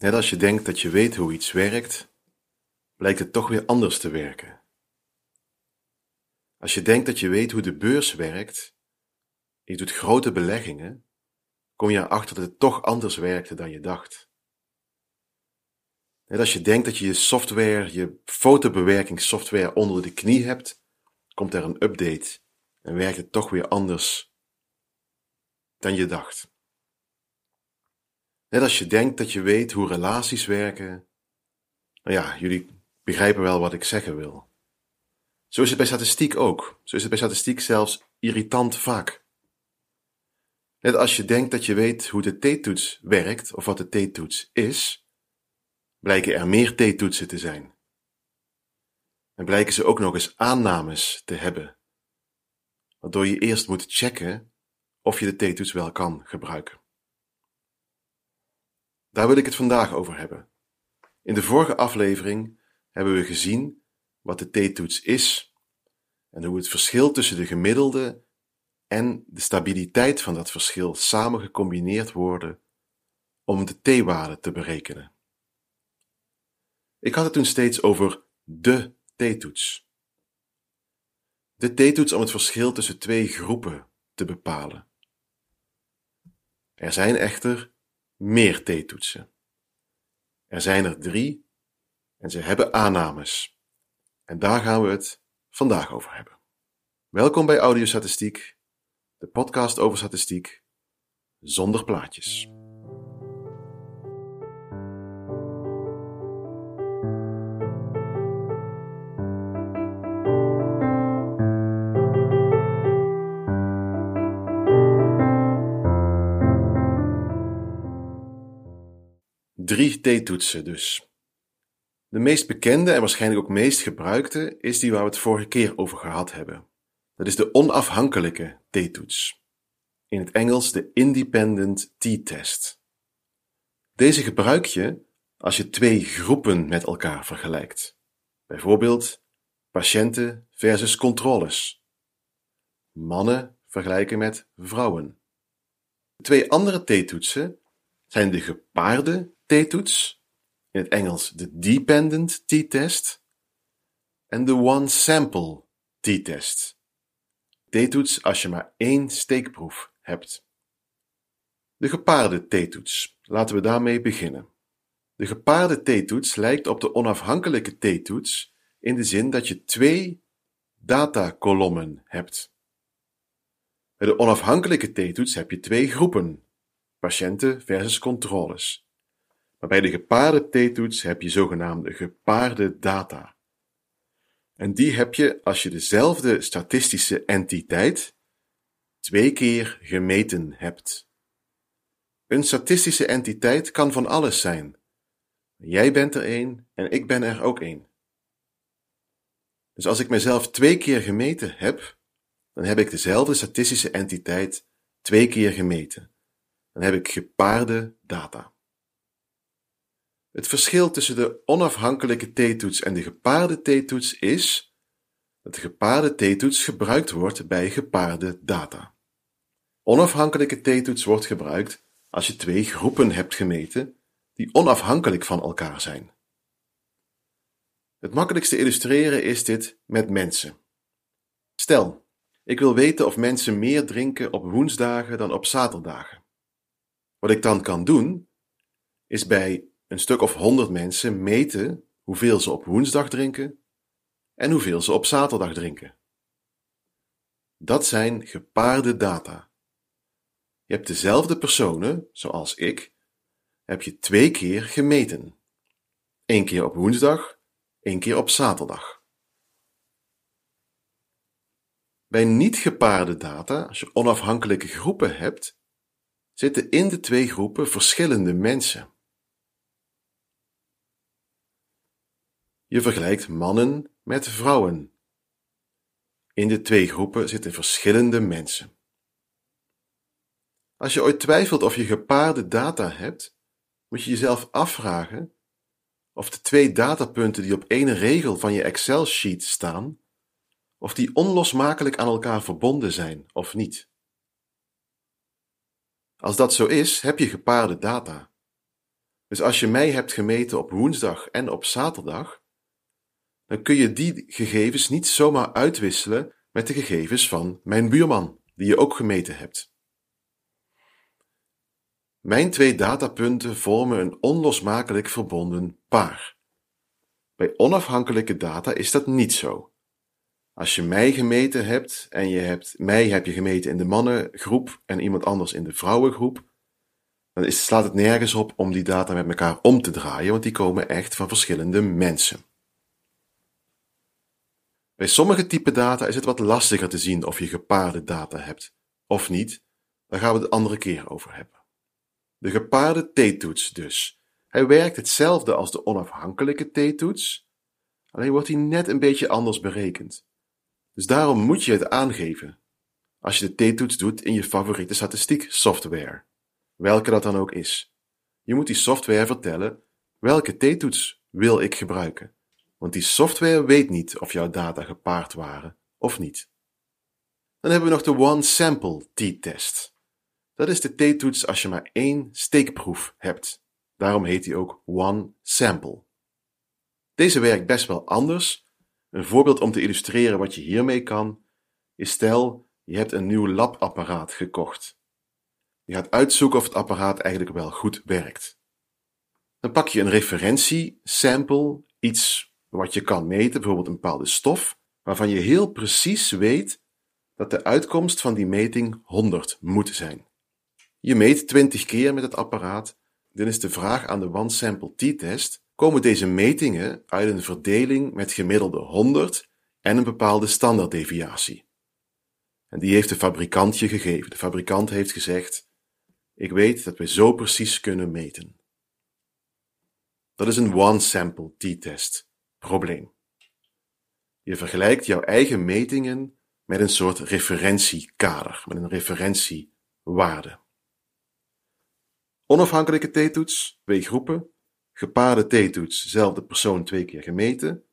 Net als je denkt dat je weet hoe iets werkt, blijkt het toch weer anders te werken. Als je denkt dat je weet hoe de beurs werkt, je doet grote beleggingen, kom je erachter dat het toch anders werkte dan je dacht. Net als je denkt dat je je software, je fotobewerkingssoftware onder de knie hebt, komt er een update en werkt het toch weer anders dan je dacht. Net als je denkt dat je weet hoe relaties werken. Nou ja, jullie begrijpen wel wat ik zeggen wil. Zo is het bij statistiek ook. Zo is het bij statistiek zelfs irritant vaak. Net als je denkt dat je weet hoe de t-toets werkt of wat de t-toets is, blijken er meer t-toetsen te zijn. En blijken ze ook nog eens aannames te hebben, waardoor je eerst moet checken of je de t-toets wel kan gebruiken. Daar wil ik het vandaag over hebben. In de vorige aflevering hebben we gezien wat de t-toets is en hoe het verschil tussen de gemiddelde en de stabiliteit van dat verschil samen gecombineerd worden om de t-waarde te berekenen. Ik had het toen steeds over de t-toets. De t-toets om het verschil tussen twee groepen te bepalen. Er zijn echter meer t-toetsen. Er zijn er drie en ze hebben aannames. En daar gaan we het vandaag over hebben. Welkom bij Audiostatistiek, de podcast over statistiek zonder plaatjes. Drie t-toetsen dus. De meest bekende en waarschijnlijk ook meest gebruikte is die waar we het vorige keer over gehad hebben. Dat is de onafhankelijke t-toets. In het Engels de Independent T-test. Deze gebruik je als je twee groepen met elkaar vergelijkt. Bijvoorbeeld patiënten versus controles. Mannen vergelijken met vrouwen. De twee andere t-toetsen zijn de gepaarde t-toets, in het Engels de dependent t-test, en de one-sample t-test. T-toets als je maar één steekproef hebt. De gepaarde t-toets. Laten we daarmee beginnen. De gepaarde t-toets lijkt op de onafhankelijke t-toets in de zin dat je twee datakolommen hebt. Bij de onafhankelijke t-toets heb je twee groepen, patiënten versus controles. Maar bij de gepaarde t-toets heb je zogenaamde gepaarde data. En die heb je als je dezelfde statistische entiteit twee keer gemeten hebt. Een statistische entiteit kan van alles zijn. Jij bent er één en ik ben er ook één. Dus als ik mezelf twee keer gemeten heb, dan heb ik dezelfde statistische entiteit twee keer gemeten. Dan heb ik gepaarde data. Het verschil tussen de onafhankelijke t-toets en de gepaarde t-toets is dat de gepaarde t-toets gebruikt wordt bij gepaarde data. Onafhankelijke t-toets wordt gebruikt als je twee groepen hebt gemeten die onafhankelijk van elkaar zijn. Het makkelijkste illustreren is dit met mensen. Stel, ik wil weten of mensen meer drinken op woensdagen dan op zaterdagen. Wat ik dan kan doen, is bij een stuk of honderd mensen meten hoeveel ze op woensdag drinken en hoeveel ze op zaterdag drinken. Dat zijn gepaarde data. Je hebt dezelfde personen, zoals ik, heb je twee keer gemeten. Eén keer op woensdag, één keer op zaterdag. Bij niet gepaarde data, als je onafhankelijke groepen hebt, zitten in de twee groepen verschillende mensen. Je vergelijkt mannen met vrouwen. In de twee groepen zitten verschillende mensen. Als je ooit twijfelt of je gepaarde data hebt, moet je jezelf afvragen of de twee datapunten die op één regel van je Excel-sheet staan, of die onlosmakelijk aan elkaar verbonden zijn of niet. Als dat zo is, heb je gepaarde data. Dus als je mij hebt gemeten op woensdag en op zaterdag, dan kun je die gegevens niet zomaar uitwisselen met de gegevens van mijn buurman, die je ook gemeten hebt. Mijn twee datapunten vormen een onlosmakelijk verbonden paar. Bij onafhankelijke data is dat niet zo. Als je mij gemeten hebt en je hebt mij heb je gemeten in de mannengroep en iemand anders in de vrouwengroep, dan is, slaat het nergens op om die data met elkaar om te draaien, want die komen echt van verschillende mensen. Bij sommige type data is het wat lastiger te zien of je gepaarde data hebt of niet. Daar gaan we het andere keer over hebben. De gepaarde t-toets dus. Hij werkt hetzelfde als de onafhankelijke t-toets, alleen wordt hij net een beetje anders berekend. Dus daarom moet je het aangeven als je de t-toets doet in je favoriete statistiek software, welke dat dan ook is. Je moet die software vertellen welke t-toets wil ik gebruiken, want die software weet niet of jouw data gepaard waren of niet. Dan hebben we nog de one sample t-test. Dat is de t-toets als je maar één steekproef hebt. Daarom heet die ook one sample. Deze werkt best wel anders. Een voorbeeld om te illustreren wat je hiermee kan, is stel je hebt een nieuw labapparaat gekocht. Je gaat uitzoeken of het apparaat eigenlijk wel goed werkt. Dan pak je een referentie, sample, iets wat je kan meten, bijvoorbeeld een bepaalde stof, waarvan je heel precies weet dat de uitkomst van die meting 100 moet zijn. Je meet 20 keer met het apparaat. Dan is de vraag aan de one-sample t-test: komen deze metingen uit een verdeling met gemiddelde 100 en een bepaalde standaarddeviatie? En die heeft de fabrikant je gegeven. De fabrikant heeft gezegd: Ik weet dat we zo precies kunnen meten. Dat is een one-sample t-test probleem. Je vergelijkt jouw eigen metingen met een soort referentiekader, met een referentiewaarde. Onafhankelijke t-toets, twee groepen. Gepaarde t-toets, zelfde persoon twee keer gemeten.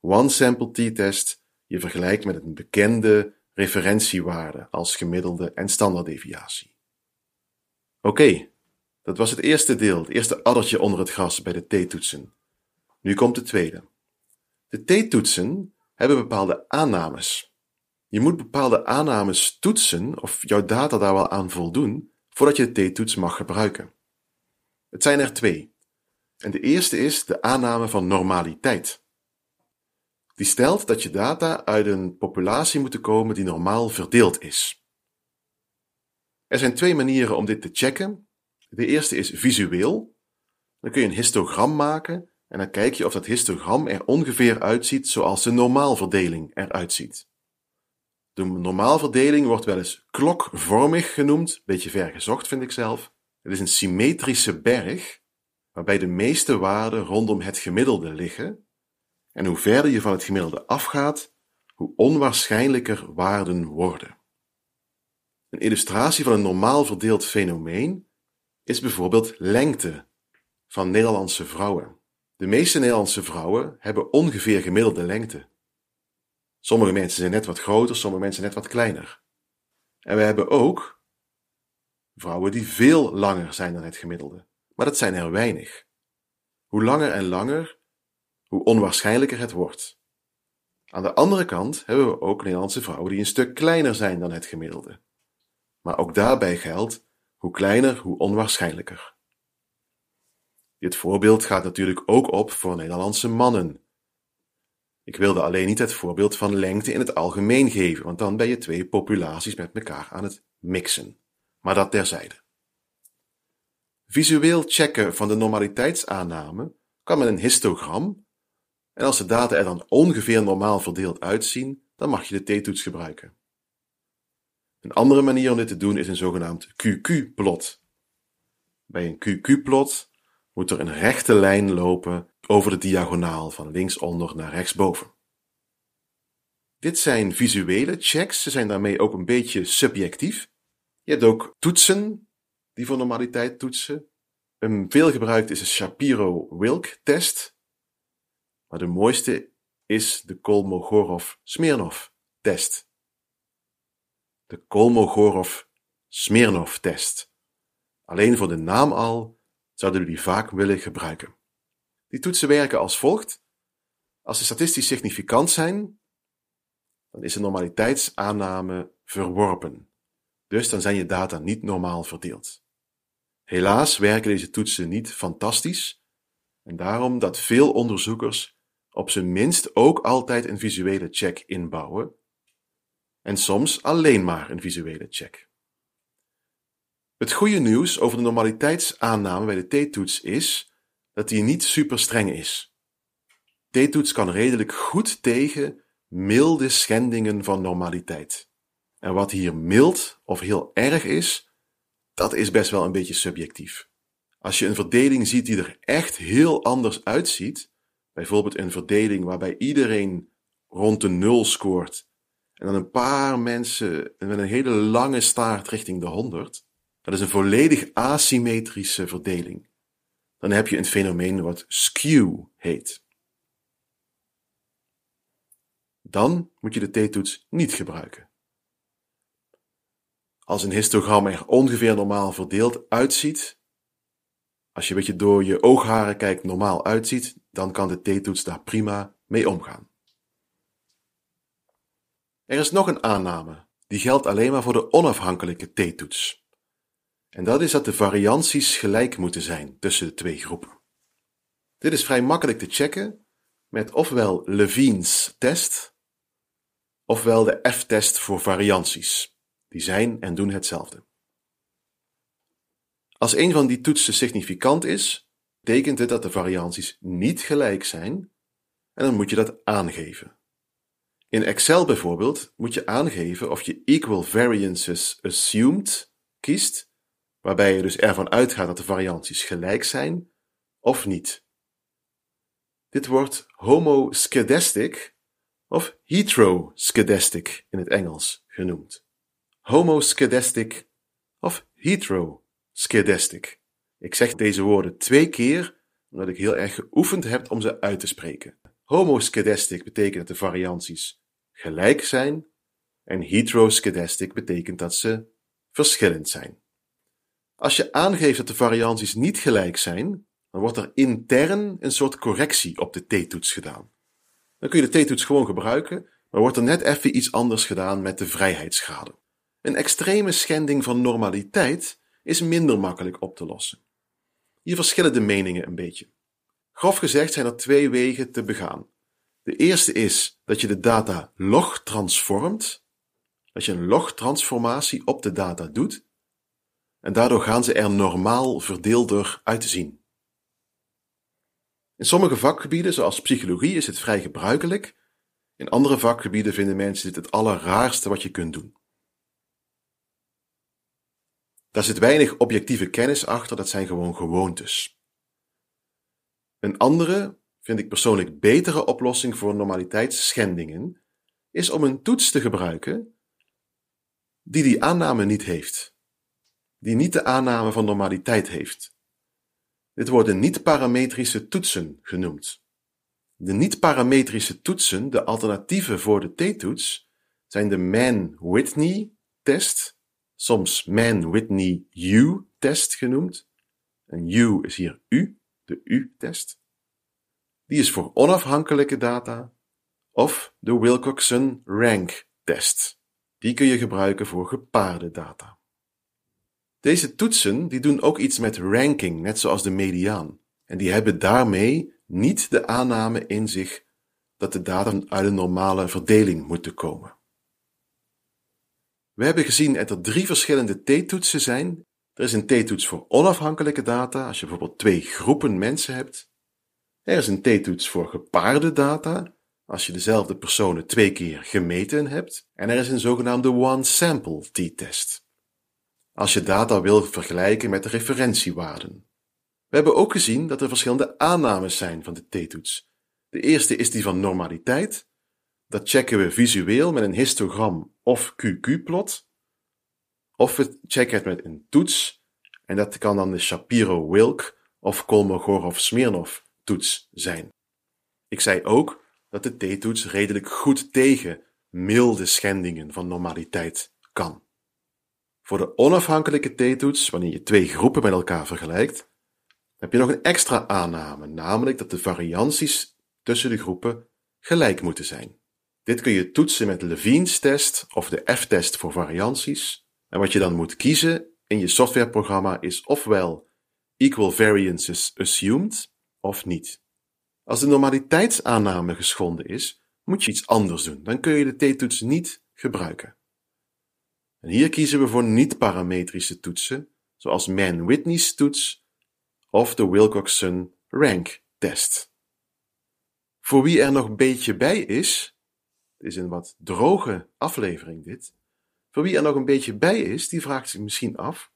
One-sample t-test, je vergelijkt met een bekende referentiewaarde als gemiddelde en standaarddeviatie. Oké, dat was het eerste deel, het eerste addertje onder het gras bij de t-toetsen. Nu komt de tweede. De t-toetsen hebben bepaalde aannames. Je moet bepaalde aannames toetsen of jouw data daar wel aan voldoen voordat je de t-toets mag gebruiken. Het zijn er twee. En de eerste is de aanname van normaliteit. Die stelt dat je data uit een populatie moeten komen die normaal verdeeld is. Er zijn twee manieren om dit te checken. De eerste is visueel. Dan kun je een histogram maken en dan kijk je of dat histogram er ongeveer uitziet zoals de normaalverdeling eruit ziet. De normaalverdeling wordt wel eens klokvormig genoemd, beetje ver gezocht vind ik zelf. Het is een symmetrische berg, waarbij de meeste waarden rondom het gemiddelde liggen, en hoe verder je van het gemiddelde afgaat, hoe onwaarschijnlijker waarden worden. Een illustratie van een normaal verdeeld fenomeen is bijvoorbeeld lengte van Nederlandse vrouwen. De meeste Nederlandse vrouwen hebben ongeveer gemiddelde lengte. Sommige mensen zijn net wat groter, sommige mensen net wat kleiner. En we hebben ook vrouwen die veel langer zijn dan het gemiddelde. Maar dat zijn er weinig. Hoe langer en langer, hoe onwaarschijnlijker het wordt. Aan de andere kant hebben we ook Nederlandse vrouwen die een stuk kleiner zijn dan het gemiddelde. Maar ook daarbij geldt, hoe kleiner, hoe onwaarschijnlijker. Dit voorbeeld gaat natuurlijk ook op voor Nederlandse mannen. Ik wilde alleen niet het voorbeeld van lengte in het algemeen geven, want dan ben je twee populaties met elkaar aan het mixen. Maar dat terzijde. Visueel checken van de normaliteitsaanname kan met een histogram, en als de data er dan ongeveer normaal verdeeld uitzien, dan mag je de t-toets gebruiken. Een andere manier om dit te doen is een zogenaamd QQ-plot. Bij een QQ-plot moet er een rechte lijn lopen over de diagonaal van linksonder naar rechtsboven. Dit zijn visuele checks, ze zijn daarmee ook een beetje subjectief. Je hebt ook toetsen die voor normaliteit toetsen. Een veelgebruikt is de Shapiro-Wilk-test, maar de mooiste is de Kolmogorov-Smirnov-test. De Kolmogorov-Smirnov-test. Alleen voor de naam al zouden we die vaak willen gebruiken. Die toetsen werken als volgt. Als ze statistisch significant zijn, dan is de normaliteitsaanname verworpen. Dus dan zijn je data niet normaal verdeeld. Helaas werken deze toetsen niet fantastisch en daarom dat veel onderzoekers op zijn minst ook altijd een visuele check inbouwen en soms alleen maar een visuele check. Het goede nieuws over de normaliteitsaanname bij de t-toets is dat die niet super streng is. T-toets kan redelijk goed tegen milde schendingen van normaliteit. En wat hier mild of heel erg is, dat is best wel een beetje subjectief. Als je een verdeling ziet die er echt heel anders uitziet, bijvoorbeeld een verdeling waarbij iedereen rond de nul scoort en dan een paar mensen met een hele lange staart richting de 100, dat is een volledig asymmetrische verdeling. Dan heb je een fenomeen wat skew heet. Dan moet je de t-toets niet gebruiken. Als een histogram er ongeveer normaal verdeeld uitziet, als je een beetje door je oogharen kijkt normaal uitziet, dan kan de t-toets daar prima mee omgaan. Er is nog een aanname, die geldt alleen maar voor de onafhankelijke t-toets. En dat is dat de varianties gelijk moeten zijn tussen de twee groepen. Dit is vrij makkelijk te checken met ofwel Levine's test, ofwel de F-test voor varianties. Die zijn en doen hetzelfde. Als een van die toetsen significant is, betekent dit dat de varianties niet gelijk zijn en dan moet je dat aangeven. In Excel bijvoorbeeld moet je aangeven of je equal variances assumed kiest, waarbij je dus ervan uitgaat dat de varianties gelijk zijn, of niet. Dit wordt homoskedastic of heteroskedastic in het Engels genoemd. Homoskedastic of heteroskedastic. Ik zeg deze woorden twee keer omdat ik heel erg geoefend heb om ze uit te spreken. Homoskedastic betekent dat de varianties gelijk zijn en heteroskedastic betekent dat ze verschillend zijn. Als je aangeeft dat de varianties niet gelijk zijn, dan wordt er intern een soort correctie op de t-toets gedaan. Dan kun je de t-toets gewoon gebruiken, maar wordt er net even iets anders gedaan met de vrijheidsgraden. Een extreme schending van normaliteit is minder makkelijk op te lossen. Hier verschillen de meningen een beetje. Grof gezegd zijn er twee wegen te begaan. De eerste is dat je de data log transformt, dat je een log-transformatie op de data doet, en daardoor gaan ze er normaal verdeelder uit te zien. In sommige vakgebieden, zoals psychologie, is het vrij gebruikelijk. In andere vakgebieden vinden mensen dit het allerraarste wat je kunt doen. Daar zit weinig objectieve kennis achter, dat zijn gewoon gewoontes. Een andere, vind ik persoonlijk betere oplossing voor normaliteitsschendingen, is om een toets te gebruiken die die aanname niet heeft, die niet de aanname van normaliteit heeft. Dit worden niet-parametrische toetsen genoemd. De niet-parametrische toetsen, de alternatieven voor de t-toets, zijn de Mann-Whitney-test, soms Mann-Whitney-U-test genoemd. En U is hier U, de U-test. Die is voor onafhankelijke data of de Wilcoxon Rank test. Die kun je gebruiken voor gepaarde data. Deze toetsen die doen ook iets met ranking, net zoals de mediaan. En die hebben daarmee niet de aanname in zich dat de data uit een normale verdeling moeten komen. We hebben gezien dat er drie verschillende t-toetsen zijn. Er is een t-toets voor onafhankelijke data, als je bijvoorbeeld twee groepen mensen hebt. Er is een t-toets voor gepaarde data, als je dezelfde personen twee keer gemeten hebt. En er is een zogenaamde one-sample t-test, als je data wil vergelijken met de referentiewaarden. We hebben ook gezien dat er verschillende aannames zijn van de t-toets. De eerste is die van normaliteit. Dat checken we visueel met een histogram of QQ-plot. Of we checken het met een toets, en dat kan dan de Shapiro-Wilk of Kolmogorov-Smirnov toets zijn. Ik zei ook dat de t-toets redelijk goed tegen milde schendingen van normaliteit kan. Voor de onafhankelijke t-toets, wanneer je twee groepen met elkaar vergelijkt, heb je nog een extra aanname, namelijk dat de varianties tussen de groepen gelijk moeten zijn. Dit kun je toetsen met Levine's test of de F-test voor varianties. En wat je dan moet kiezen in je softwareprogramma is ofwel equal variances assumed of niet. Als de normaliteitsaanname geschonden is, moet je iets anders doen. Dan kun je de t-toets niet gebruiken. En hier kiezen we voor niet-parametrische toetsen, zoals Mann-Whitney's toets of de Wilcoxon Rank test. Voor wie er nog een beetje bij is, het is een wat droge aflevering dit, voor wie er nog een beetje bij is, die vraagt zich misschien af,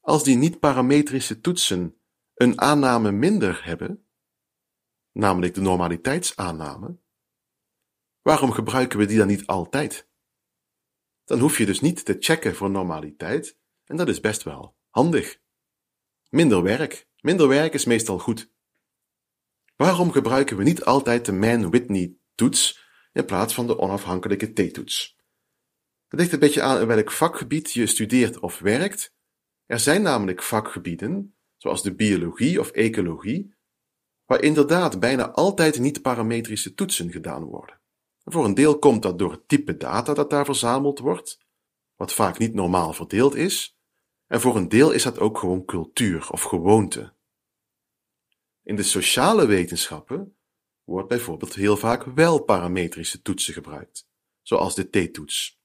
als die niet-parametrische toetsen een aanname minder hebben, namelijk de normaliteitsaanname, waarom gebruiken we die dan niet altijd? Dan hoef je dus niet te checken voor normaliteit, en dat is best wel handig. Minder werk. Minder werk is meestal goed. Waarom gebruiken we niet altijd de Man-Whitney-toets in plaats van de onafhankelijke t-toets? Het ligt een beetje aan in welk vakgebied je studeert of werkt. Er zijn namelijk vakgebieden, zoals de biologie of ecologie, waar inderdaad bijna altijd niet-parametrische toetsen gedaan worden. Voor een deel komt dat door het type data dat daar verzameld wordt, wat vaak niet normaal verdeeld is, en voor een deel is dat ook gewoon cultuur of gewoonte. In de sociale wetenschappen wordt bijvoorbeeld heel vaak wel parametrische toetsen gebruikt, zoals de t-toets.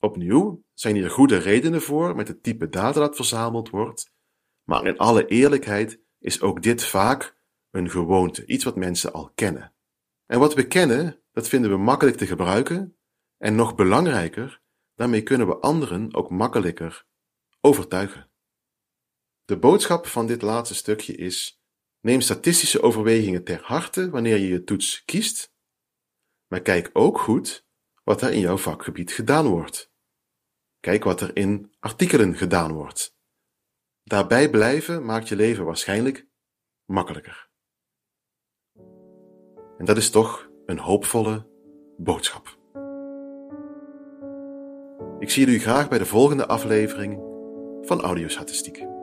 Opnieuw zijn hier goede redenen voor met het type data dat verzameld wordt, maar in alle eerlijkheid is ook dit vaak een gewoonte, iets wat mensen al kennen. En wat we kennen, dat vinden we makkelijk te gebruiken en nog belangrijker, daarmee kunnen we anderen ook makkelijker overtuigen. De boodschap van dit laatste stukje is: neem statistische overwegingen ter harte wanneer je je toets kiest, maar kijk ook goed wat er in jouw vakgebied gedaan wordt. Kijk wat er in artikelen gedaan wordt. Daarbij blijven maakt je leven waarschijnlijk makkelijker. En dat is toch een hoopvolle boodschap. Ik zie jullie graag bij de volgende aflevering van Audiostatistiek.